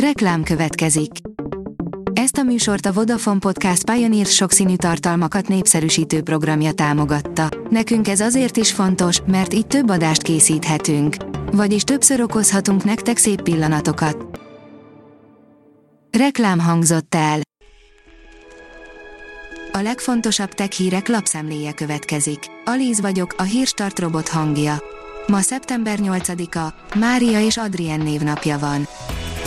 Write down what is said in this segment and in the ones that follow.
Reklám következik. Ezt a műsort a Vodafone Podcast Pioneer sokszínű tartalmakat népszerűsítő programja támogatta. Nekünk ez azért is fontos, mert így több adást készíthetünk. Vagyis többször okozhatunk nektek szép pillanatokat. Reklám hangzott el. A legfontosabb tech hírek lapszemléje következik. Alíz vagyok, a hírstart robot hangja. Ma szeptember 8-a, Mária és Adrien névnapja van.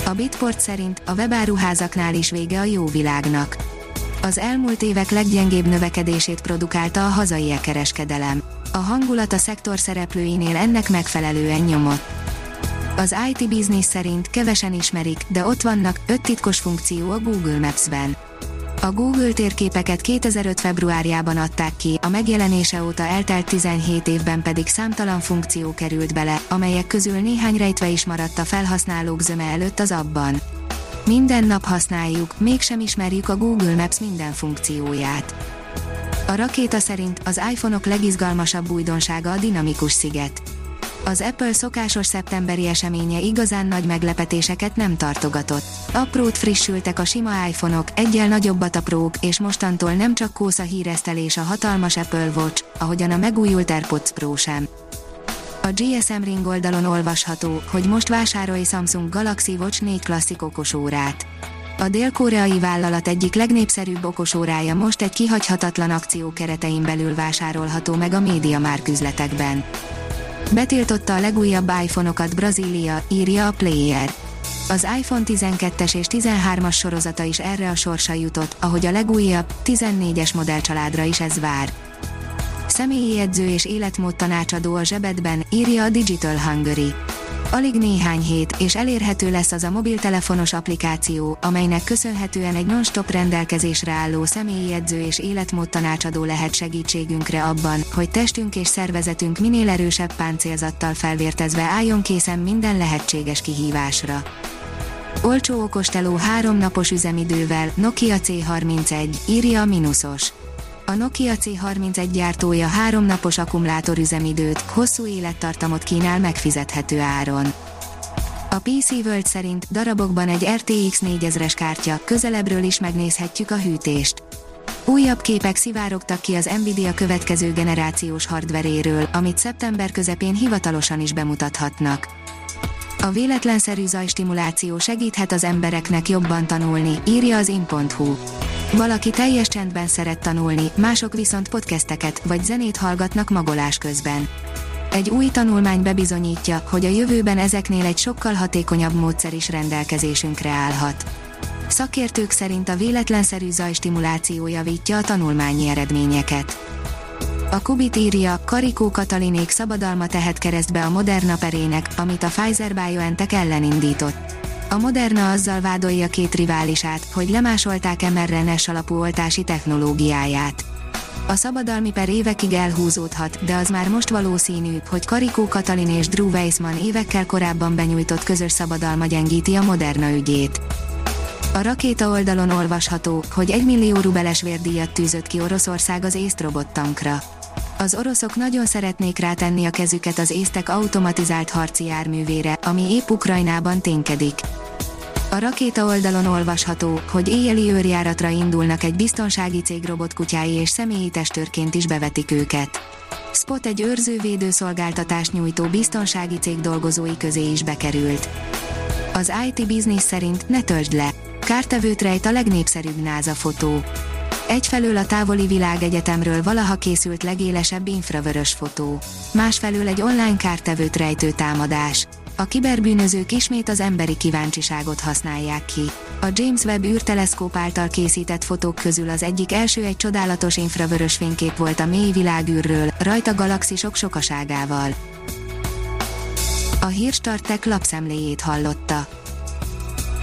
A Bitport szerint a webáruházaknál is vége a jó világnak. Az elmúlt évek leggyengébb növekedését produkálta a hazai e-kereskedelem. A hangulat a szektor szereplőinél ennek megfelelően nyomott. Az IT Business szerint kevesen ismerik, de ott vannak öt titkos funkció a Google Maps-ben. A Google térképeket 2005. februárjában adták ki, a megjelenése óta eltelt 17 évben pedig számtalan funkció került bele, amelyek közül néhány rejtve is maradt a felhasználók zöme előtt az abban. Minden nap használjuk, mégsem ismerjük a Google Maps minden funkcióját. A rakéta szerint az iPhone-ok legizgalmasabb újdonsága a dinamikus sziget az Apple szokásos szeptemberi eseménye igazán nagy meglepetéseket nem tartogatott. Aprót frissültek a sima iPhone-ok, egyel nagyobbat a Pro-k, és mostantól nem csak kósza híresztelés a hatalmas Apple Watch, ahogyan a megújult AirPods Pro sem. A GSM Ring oldalon olvasható, hogy most vásárolj Samsung Galaxy Watch 4 klasszik okosórát. A dél-koreai vállalat egyik legnépszerűbb okosórája most egy kihagyhatatlan akció keretein belül vásárolható meg a média márküzletekben. Betiltotta a legújabb iPhone-okat Brazília, írja a Player. Az iPhone 12-es és 13-as sorozata is erre a sorsa jutott, ahogy a legújabb, 14-es modellcsaládra is ez vár. Személyi edző és életmód tanácsadó a zsebedben, írja a Digital Hungary. Alig néhány hét, és elérhető lesz az a mobiltelefonos applikáció, amelynek köszönhetően egy non-stop rendelkezésre álló személyi edző és életmód tanácsadó lehet segítségünkre abban, hogy testünk és szervezetünk minél erősebb páncélzattal felvértezve álljon készen minden lehetséges kihívásra. Olcsó okosteló három napos üzemidővel, Nokia C31, írja a Minusos. A Nokia C31 gyártója háromnapos akkumulátorüzemidőt, hosszú élettartamot kínál megfizethető áron. A PC World szerint darabokban egy RTX 4000-es kártya, közelebbről is megnézhetjük a hűtést. Újabb képek szivárogtak ki az Nvidia következő generációs hardveréről, amit szeptember közepén hivatalosan is bemutathatnak. A véletlenszerű zajstimuláció segíthet az embereknek jobban tanulni, írja az in.hu. Valaki teljes csendben szeret tanulni, mások viszont podcasteket vagy zenét hallgatnak magolás közben. Egy új tanulmány bebizonyítja, hogy a jövőben ezeknél egy sokkal hatékonyabb módszer is rendelkezésünkre állhat. Szakértők szerint a véletlenszerű zajstimuláció javítja a tanulmányi eredményeket. A Kubit írja, Karikó Katalinék szabadalma tehet keresztbe a Moderna perének, amit a Pfizer-BioNTech ellen indított. A Moderna azzal vádolja két riválisát, hogy lemásolták mRNS alapú oltási technológiáját. A szabadalmi per évekig elhúzódhat, de az már most valószínű, hogy Karikó Katalin és Drew Weissman évekkel korábban benyújtott közös szabadalma gyengíti a Moderna ügyét. A rakéta oldalon olvasható, hogy 1 millió rubeles vérdíjat tűzött ki Oroszország az észt robottankra. Az oroszok nagyon szeretnék rátenni a kezüket az észtek automatizált harci járművére, ami épp Ukrajnában ténykedik. A rakéta oldalon olvasható, hogy éjjeli őrjáratra indulnak egy biztonsági cég robotkutyái és személyi testőrként is bevetik őket. Spot egy őrzővédő szolgáltatást nyújtó biztonsági cég dolgozói közé is bekerült. Az IT Business szerint ne töltsd le. Kártevőt rejt a legnépszerűbb NASA fotó. Egyfelől a távoli világegyetemről valaha készült legélesebb infravörös fotó. Másfelől egy online kártevőt rejtő támadás. A kiberbűnözők ismét az emberi kíváncsiságot használják ki. A James Webb űrteleszkóp által készített fotók közül az egyik első egy csodálatos infravörös fénykép volt a mély világűrről, rajta galaxisok sokaságával. A hírstartek lapszemléjét hallotta.